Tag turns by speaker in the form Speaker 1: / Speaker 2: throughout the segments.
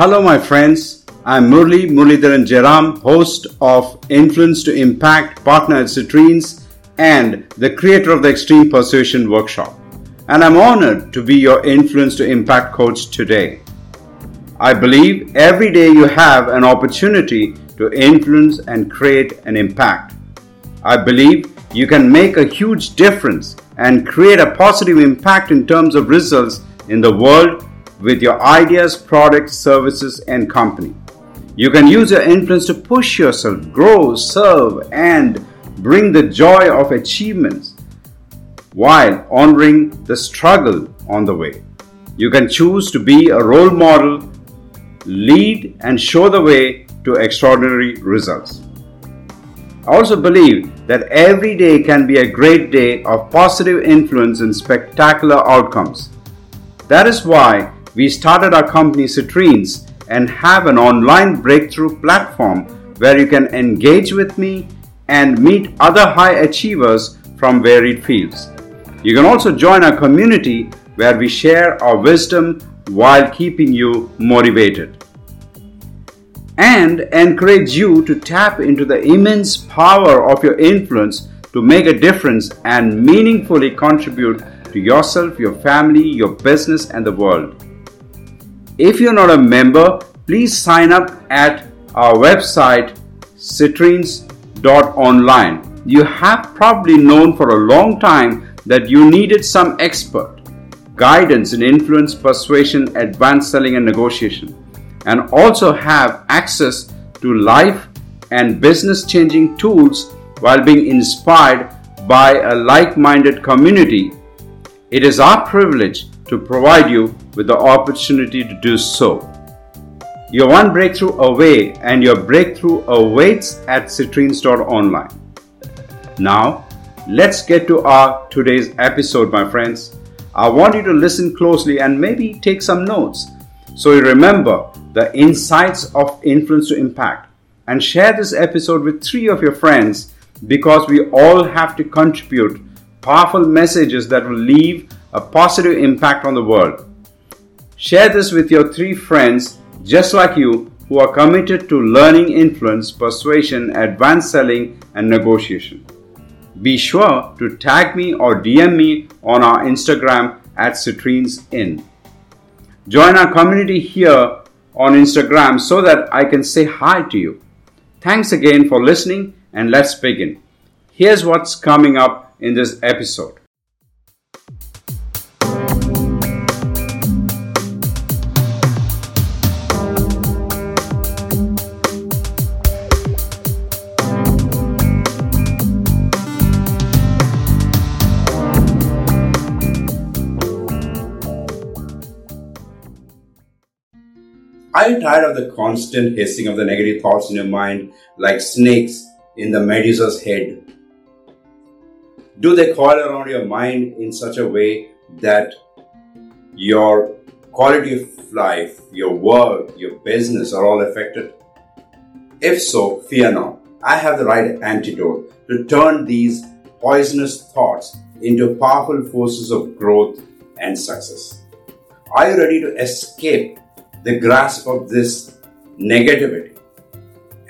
Speaker 1: Hello, my friends. I'm Murli Muralidharan Jayaram, host of Influence to Impact, partner at Citrines, and the creator of the Extreme Persuasion Workshop. And I'm honored to be your Influence to Impact coach today. I believe every day you have an opportunity to influence and create an impact. I believe you can make a huge difference and create a positive impact in terms of results in the world with your ideas, products, services, and company. You can use your influence to push yourself, grow, serve, and bring the joy of achievements while honoring the struggle on the way. You can choose to be a role model, lead, and show the way to extraordinary results. I also believe that every day can be a great day of positive influence and spectacular outcomes. That is why we started our company Citrines and have an online breakthrough platform where you can engage with me and meet other high achievers from varied fields. You can also join our community where we share our wisdom while keeping you motivated. And encourage you to tap into the immense power of your influence to make a difference and meaningfully contribute to yourself, your family, your business, and the world. If you're not a member, please sign up at our website citrines.online. You have probably known for a long time that you needed some expert guidance in influence, persuasion, advanced selling, and negotiation, and also have access to life and business changing tools while being inspired by a like minded community. It is our privilege to provide you with the opportunity to do so. You're one breakthrough away, and your breakthrough awaits at citrines.online. Now, let's get to our today's episode, my friends. I want you to listen closely and maybe take some notes so you remember the insights of influence to impact. And share this episode with three of your friends because we all have to contribute powerful messages that will leave a positive impact on the world. Share this with your three friends just like you who are committed to learning influence, persuasion, advanced selling, and negotiation. Be sure to tag me or DM me on our Instagram at Citrines In. Join our community here on Instagram so that I can say hi to you. Thanks again for listening and let's begin. Here's what's coming up in this episode. Are you tired of the constant hissing of the negative thoughts in your mind like snakes in the Medusa's head? Do they coil around your mind in such a way that your quality of life, your work, your business are all affected? If so, fear not. I have the right antidote to turn these poisonous thoughts into powerful forces of growth and success. Are you ready to escape the grasp of this negativity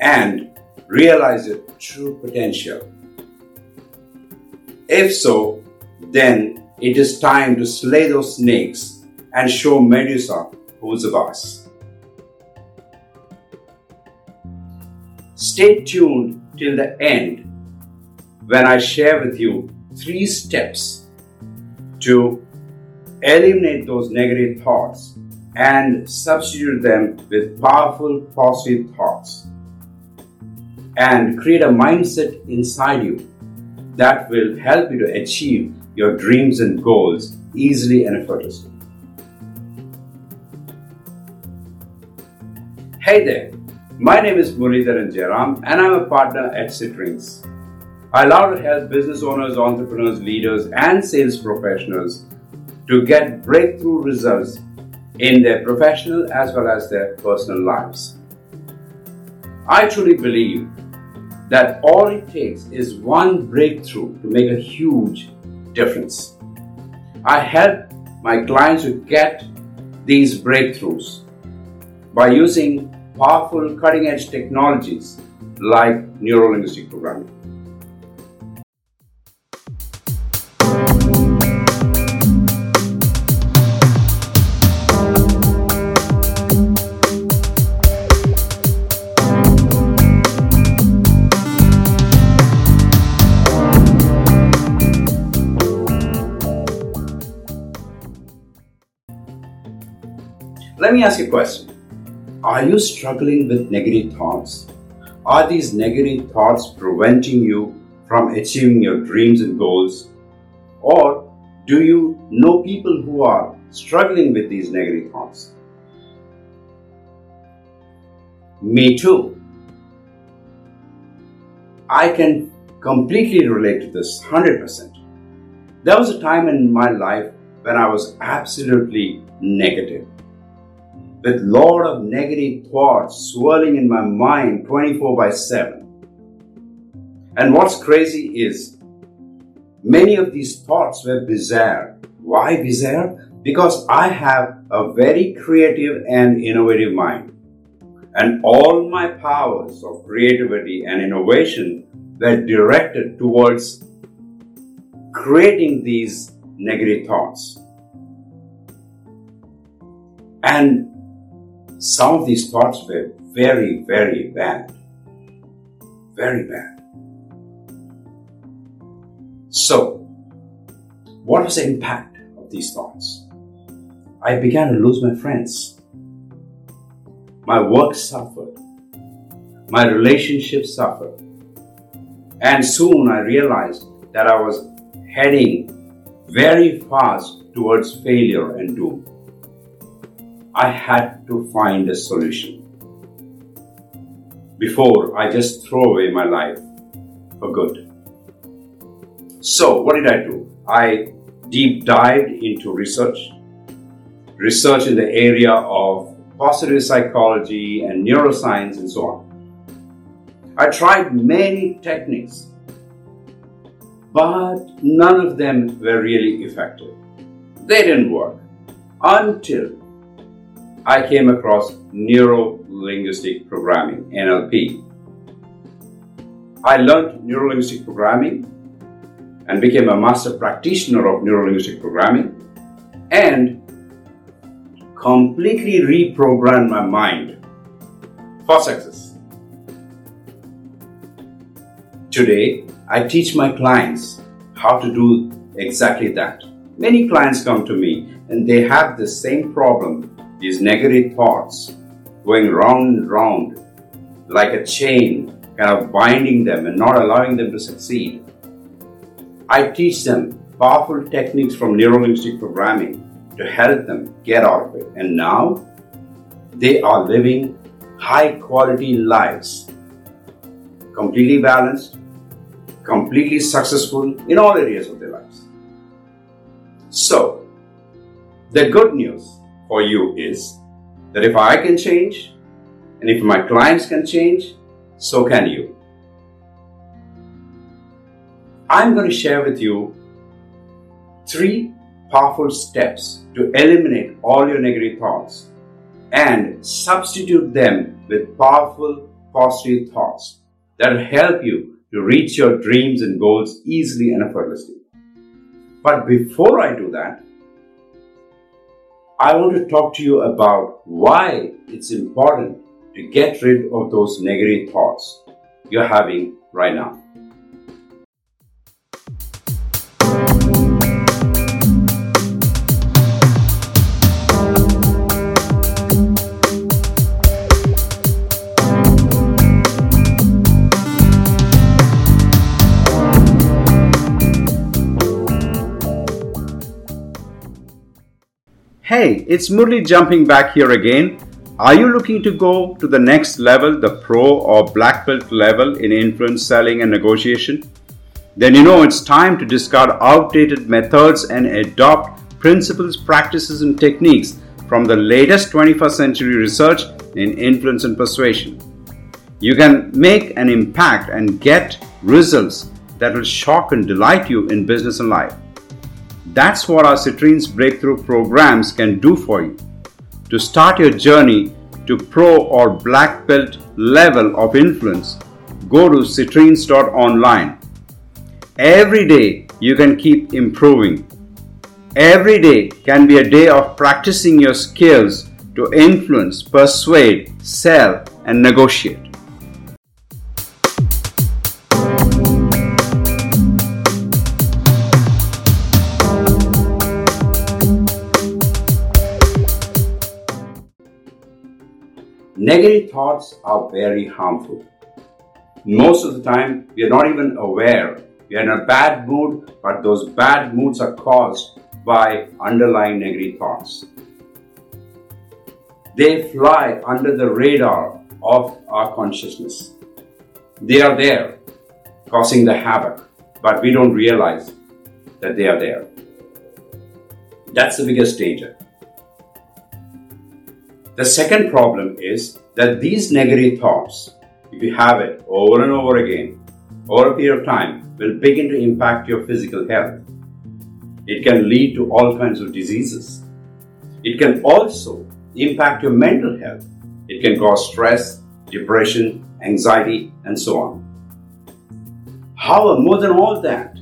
Speaker 1: and realize your true potential? If so, then it is time to slay those snakes and show Medusa who's the boss. Stay tuned till the end when I share with you three steps to eliminate those negative thoughts and substitute them with powerful positive thoughts and create a mindset inside you that will help you to achieve your dreams and goals easily and effortlessly. Hey there, my name is Muralidharan Jayaram and I'm a partner at Citrines. I love to help business owners, entrepreneurs, leaders, and sales professionals to get breakthrough results in their professional as well as their personal lives. I truly believe that all it takes is one breakthrough to make a huge difference. I help my clients to get these breakthroughs by using powerful cutting edge technologies like neurolinguistic programming. Let me ask you a question. Are you struggling with negative thoughts? Are these negative thoughts preventing you from achieving your dreams and goals? Or do you know people who are struggling with these negative thoughts? Me too. I can completely relate to this 100%. There was a time in my life when I was absolutely negative with lot of negative thoughts swirling in my mind 24 by 7. And what's crazy is many of these thoughts were bizarre. Why bizarre? Because I have a very creative and innovative mind. And all my powers of creativity and innovation were directed towards creating these negative thoughts. And some of these thoughts were very, very bad. Very bad. So, what was the impact of these thoughts? I began to lose my friends. My work suffered. My relationships suffered. And soon I realized that I was heading very fast towards failure and doom. I had to find a solution before I just throw away my life for good. So, what did I do? I deep dived into research, research in the area of positive psychology and neuroscience and so on. I tried many techniques, but none of them were really effective. They didn't work until I came across Neuro Linguistic Programming, NLP. I learned Neuro Linguistic Programming and became a master practitioner of Neuro Linguistic Programming and completely reprogrammed my mind for success. Today, I teach my clients how to do exactly that. Many clients come to me and they have the same problem these negative thoughts going round and round like a chain, kind of binding them and not allowing them to succeed. I teach them powerful techniques from neurolinguistic programming to help them get out of it. And now they are living high quality lives, completely balanced, completely successful in all areas of their lives. So, the good news for you is that if I can change and if my clients can change, so can you. I'm going to share with you three powerful steps to eliminate all your negative thoughts and substitute them with powerful positive thoughts that will help you to reach your dreams and goals easily and effortlessly. But before I do that, I want to talk to you about why it's important to get rid of those negative thoughts you're having right now. Hey, it's Murli jumping back here again. Are you looking to go to the next level, the pro or black belt level in influence selling and negotiation? Then you know it's time to discard outdated methods and adopt principles, practices, and techniques from the latest 21st century research in influence and persuasion. You can make an impact and get results that will shock and delight you in business and life. That's what our Citrines breakthrough programs can do for you. To start your journey to pro or black belt level of influence, go to citrines.online. Every day you can keep improving. Every day can be a day of practicing your skills to influence, persuade, sell, and negotiate. Negative thoughts are very harmful. Most of the time, we are not even aware. We are in a bad mood, but those bad moods are caused by underlying negative thoughts. They fly under the radar of our consciousness. They are there, causing the havoc, but we don't realize that they are there. That's the biggest danger. The second problem is that these negative thoughts, if you have it over and over again, over a period of time, will begin to impact your physical health. It can lead to all kinds of diseases. It can also impact your mental health. It can cause stress, depression, anxiety, and so on. However, more than all that,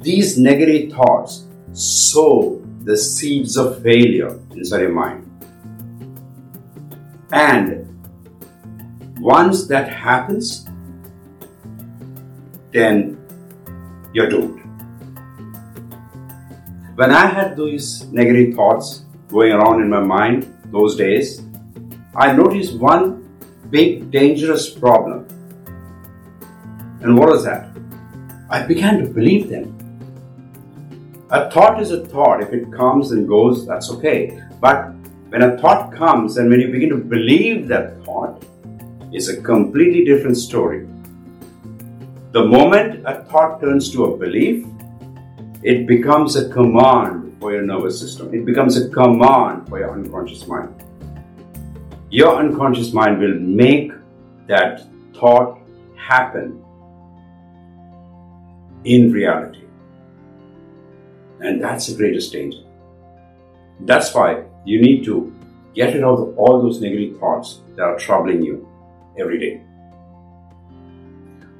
Speaker 1: these negative thoughts sow the seeds of failure inside your mind. And once that happens, then you're doomed. When I had these negative thoughts going around in my mind those days, I noticed one big dangerous problem. And what was that? I began to believe them. A thought is a thought. If it comes and goes, that's okay. But when a thought comes and when you begin to believe that thought, is a completely different story. The moment a thought turns to a belief, it becomes a command for your nervous system. It becomes a command for your unconscious mind. Your unconscious mind will make that thought happen in reality. And that's the greatest danger. That's why you need to get rid of all those negative thoughts that are troubling you every day.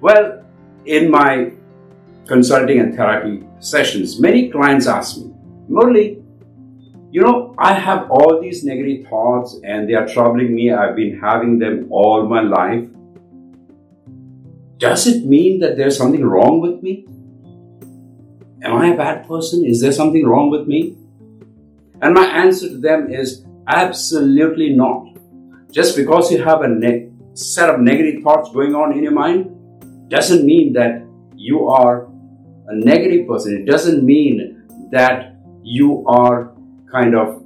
Speaker 1: Well, in my consulting and therapy sessions, many clients ask me, Murli, you know, I have all these negative thoughts and they are troubling me. I've been having them all my life. Does it mean that there's something wrong with me? Am I a bad person? Is there something wrong with me? And my answer to them is absolutely not. Just because you have a ne- set of negative thoughts going on in your mind doesn't mean that you are a negative person. It doesn't mean that you are kind of,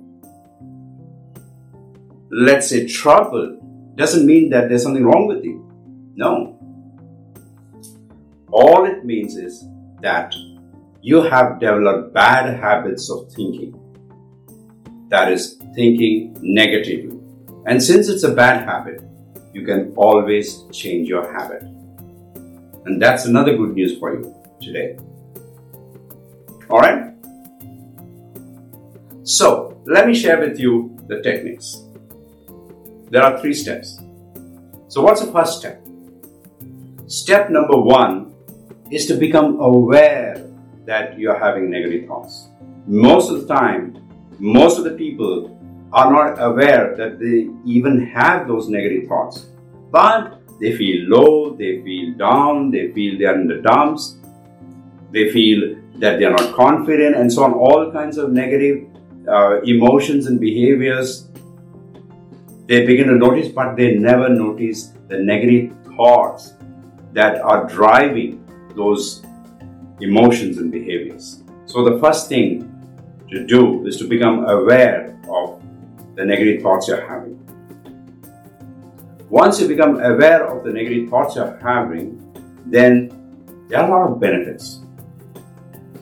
Speaker 1: let's say, troubled. Doesn't mean that there's something wrong with you. No. All it means is that you have developed bad habits of thinking that is thinking negatively. And since it's a bad habit, you can always change your habit. And that's another good news for you today. Alright? So, let me share with you the techniques. There are three steps. So, what's the first step? Step number one is to become aware that you're having negative thoughts. Most of the time, most of the people are not aware that they even have those negative thoughts. But they feel low, they feel down, they feel they are in the dumps, they feel that they are not confident, and so on. All kinds of negative uh, emotions and behaviors they begin to notice, but they never notice the negative thoughts that are driving those emotions and behaviors. So, the first thing to do is to become aware of the negative thoughts you're having. Once you become aware of the negative thoughts you're having, then there are a lot of benefits.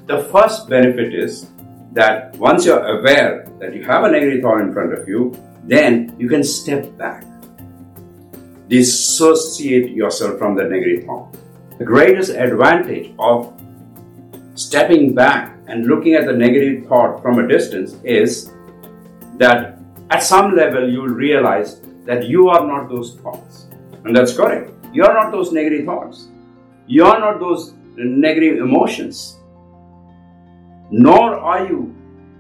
Speaker 1: The first benefit is that once you're aware that you have a negative thought in front of you, then you can step back, dissociate yourself from the negative thought. The greatest advantage of stepping back and looking at the negative thought from a distance is that at some level you will realize that you are not those thoughts. And that's correct. You are not those negative thoughts. You are not those negative emotions. Nor are you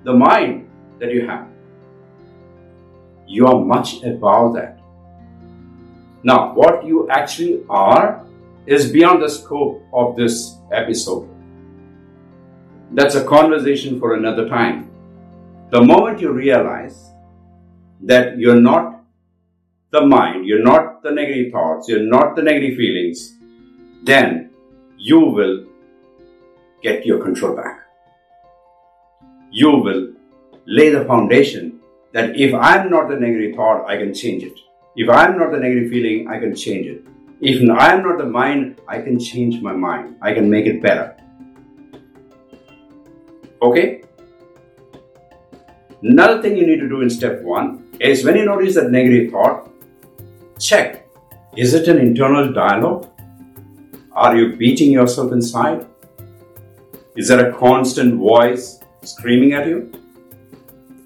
Speaker 1: the mind that you have. You are much above that. Now, what you actually are is beyond the scope of this episode. That's a conversation for another time. The moment you realize that you're not the mind, you're not the negative thoughts, you're not the negative feelings, then you will get your control back. You will lay the foundation that if I'm not the negative thought, I can change it. If I'm not the negative feeling, I can change it. If I'm not the mind, I can change my mind. I can make it better. Okay? Another thing you need to do in step one is when you notice that negative thought, check is it an internal dialogue? Are you beating yourself inside? Is there a constant voice screaming at you?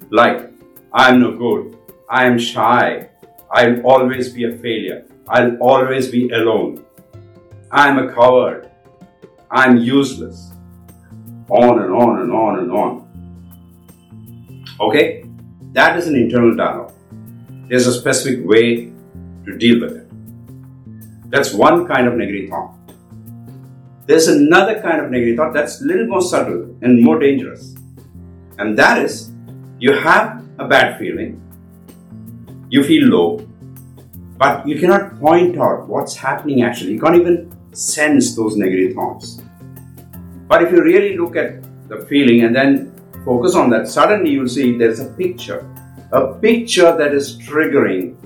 Speaker 1: Like, I'm no good, I am shy, I'll always be a failure, I'll always be alone, I'm a coward, I'm useless on and on and on and on. Okay? That is an internal dialogue. There's a specific way to deal with it. That's one kind of negative thought. There's another kind of negative thought that's a little more subtle and more dangerous. And that is you have a bad feeling, you feel low, but you cannot point out what's happening actually. You can't even sense those negative thoughts. But if you really look at the feeling and then focus on that, suddenly you'll see there's a picture. A picture that is triggering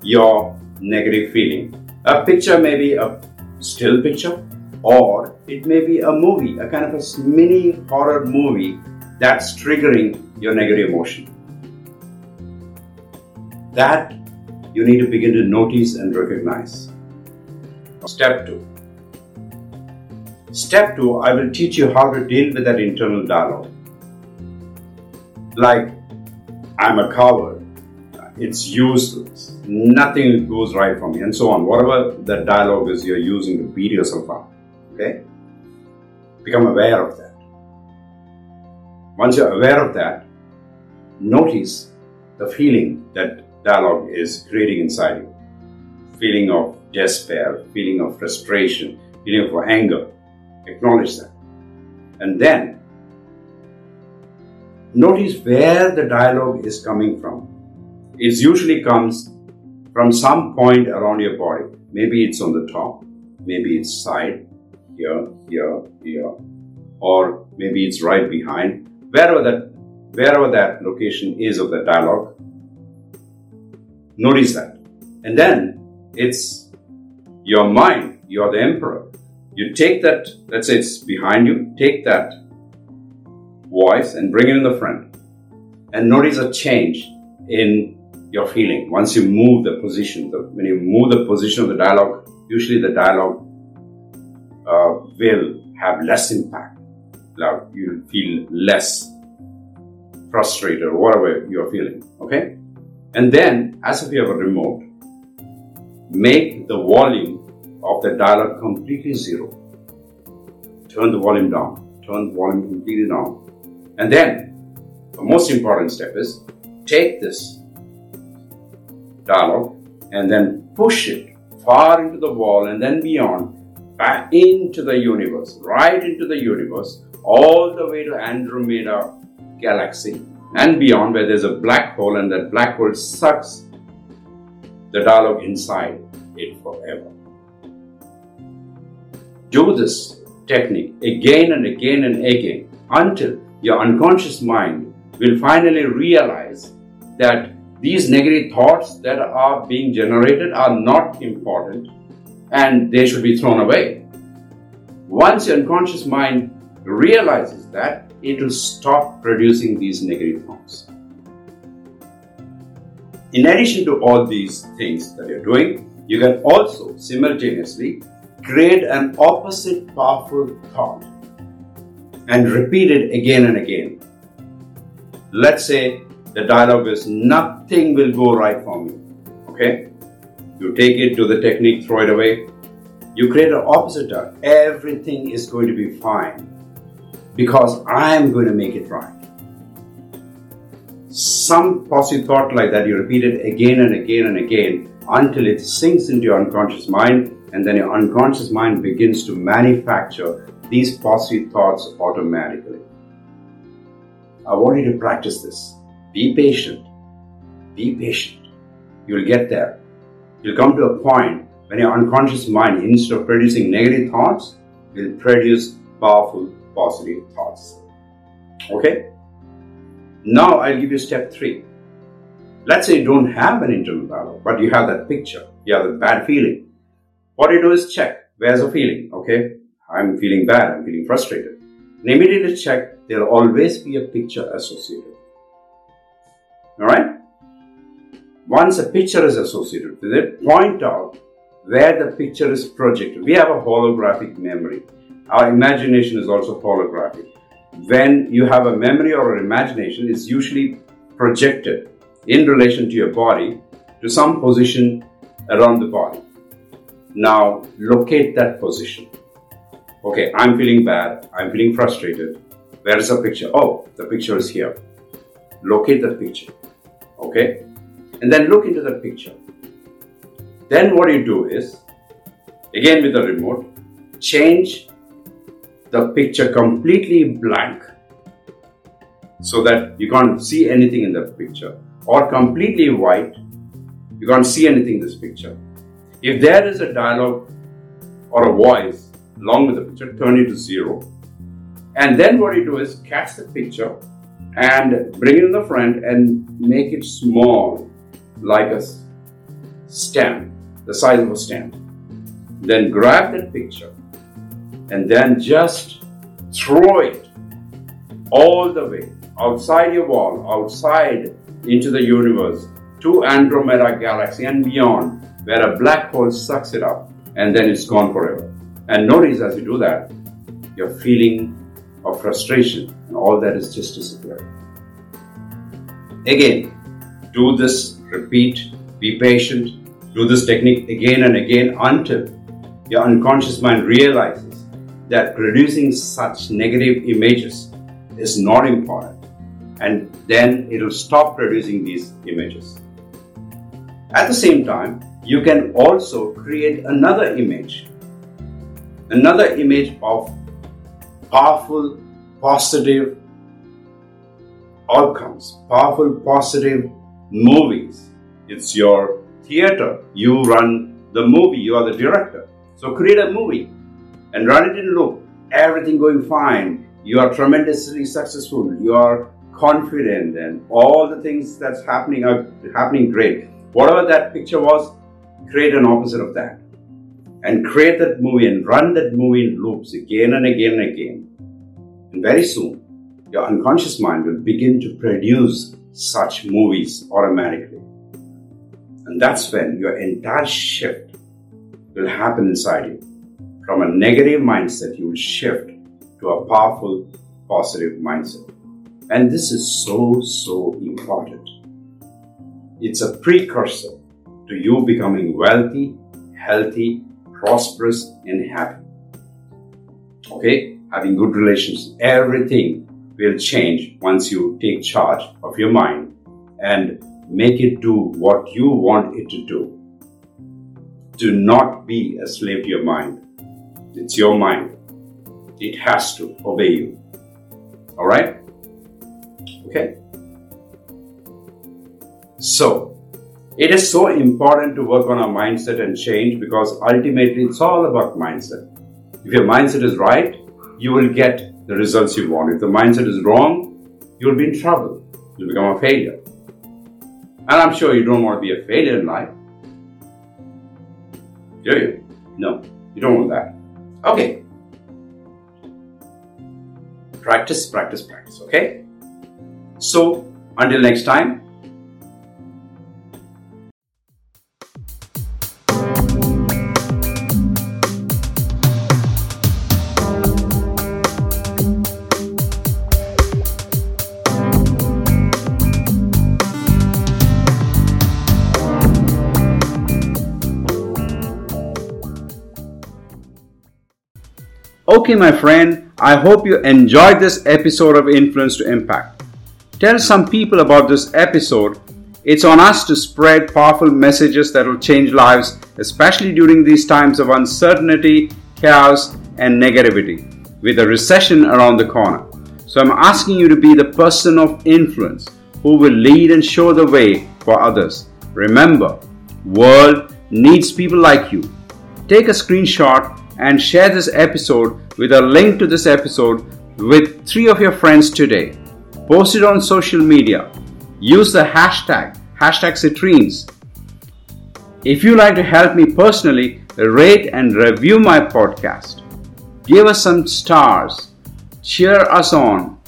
Speaker 1: your negative feeling. A picture may be a still picture, or it may be a movie, a kind of a mini horror movie that's triggering your negative emotion. That you need to begin to notice and recognize. Step two Step two, I will teach you how to deal with that internal dialogue. Like, I'm a coward, it's useless, nothing goes right for me, and so on. Whatever the dialogue is you're using to beat yourself up. Okay? Become aware of that. Once you're aware of that, notice the feeling that dialogue is creating inside you. Feeling of despair, feeling of frustration, feeling of anger, Acknowledge that. And then notice where the dialogue is coming from. It usually comes from some point around your body. Maybe it's on the top, maybe it's side, here, here, here, or maybe it's right behind. Wherever that wherever that location is of the dialogue, notice that. And then it's your mind, you're the emperor. You take that, let's say it's behind you, take that voice and bring it in the front. And notice a change in your feeling once you move the position. The, when you move the position of the dialogue, usually the dialogue uh, will have less impact. You'll feel less frustrated or whatever you're feeling. Okay? And then, as if you have a remote, make the volume of the dialogue completely zero. Turn the volume down. Turn the volume completely down. And then, the most important step is take this dialogue and then push it far into the wall and then beyond, back into the universe, right into the universe, all the way to Andromeda galaxy and beyond, where there's a black hole, and that black hole sucks the dialogue inside it forever do this technique again and again and again until your unconscious mind will finally realize that these negative thoughts that are being generated are not important and they should be thrown away. Once your unconscious mind realizes that, it will stop producing these negative thoughts. In addition to all these things that you're doing, you can also simultaneously create an opposite powerful thought and repeat it again and again. Let's say the dialogue is nothing will go right for me. Okay? You take it, do the technique, throw it away. You create an opposite dialogue. Everything is going to be fine because I am going to make it right. Some positive thought like that, you repeat it again and again and again until it sinks into your unconscious mind, and then your unconscious mind begins to manufacture these positive thoughts automatically. I want you to practice this. Be patient. Be patient. You'll get there. You'll come to a point when your unconscious mind, instead of producing negative thoughts, will produce powerful positive thoughts. Okay? Now I'll give you step three. Let's say you don't have an internal dialogue, but you have that picture, you have a bad feeling. What you do is check where's the feeling, okay? I'm feeling bad, I'm feeling frustrated. Immediately check, there'll always be a picture associated. Alright? Once a picture is associated with it, point out where the picture is projected. We have a holographic memory. Our imagination is also holographic. When you have a memory or an imagination, it's usually projected in relation to your body to some position around the body. Now locate that position. Okay, I'm feeling bad, I'm feeling frustrated. Where is the picture? Oh, the picture is here. Locate that picture. Okay? And then look into that picture. Then what you do is, again with the remote, change the picture completely blank so that you can't see anything in that picture or completely white you can't see anything in this picture if there is a dialogue or a voice along with the picture turn it to zero. And then what you do is catch the picture and bring it in the front and make it small like a stamp the size of a stamp. Then grab that picture and then just throw it all the way outside your wall, outside into the universe, to Andromeda galaxy and beyond, where a black hole sucks it up and then it's gone forever. And notice as you do that, your feeling of frustration and all that is just disappearing. Again, do this, repeat, be patient, do this technique again and again until your unconscious mind realizes that producing such negative images is not important and then it will stop producing these images. At the same time, you can also create another image, another image of powerful, positive outcomes, powerful, positive movies. It's your theater. You run the movie, you are the director. So create a movie and run it in loop. Everything going fine. You are tremendously successful. You are confident and all the things that's happening are happening great. Whatever that picture was, create an opposite of that. And create that movie and run that movie in loops again and again and again. And very soon, your unconscious mind will begin to produce such movies automatically. And that's when your entire shift will happen inside you. From a negative mindset, you will shift to a powerful, positive mindset. And this is so, so important. It's a precursor to you becoming wealthy, healthy, prosperous, and happy. Okay? Having good relations, everything will change once you take charge of your mind and make it do what you want it to do. Do not be a slave to your mind. It's your mind. It has to obey you. Alright? Okay? So, it is so important to work on our mindset and change because ultimately it's all about mindset. If your mindset is right, you will get the results you want. If the mindset is wrong, you will be in trouble. You'll become a failure. And I'm sure you don't want to be a failure in life. Do you? No, you don't want that. Okay. Practice, practice, practice, okay? So, until next time, Okay, my friend, I hope you enjoyed this episode of Influence to Impact. Tell some people about this episode. It's on us to spread powerful messages that will change lives, especially during these times of uncertainty, chaos, and negativity, with a recession around the corner. So I'm asking you to be the person of influence who will lead and show the way for others. Remember, world needs people like you. Take a screenshot and share this episode with a link to this episode with three of your friends today. Post it on social media. Use the hashtag, hashtag Citrines. If you like to help me personally, rate and review my podcast. Give us some stars. Cheer us on.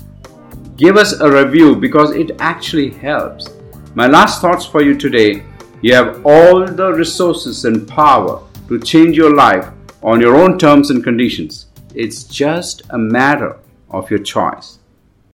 Speaker 1: Give us a review because it actually helps. My last thoughts for you today you have all the resources and power to change your life on your own terms and conditions. It's just a matter of your choice.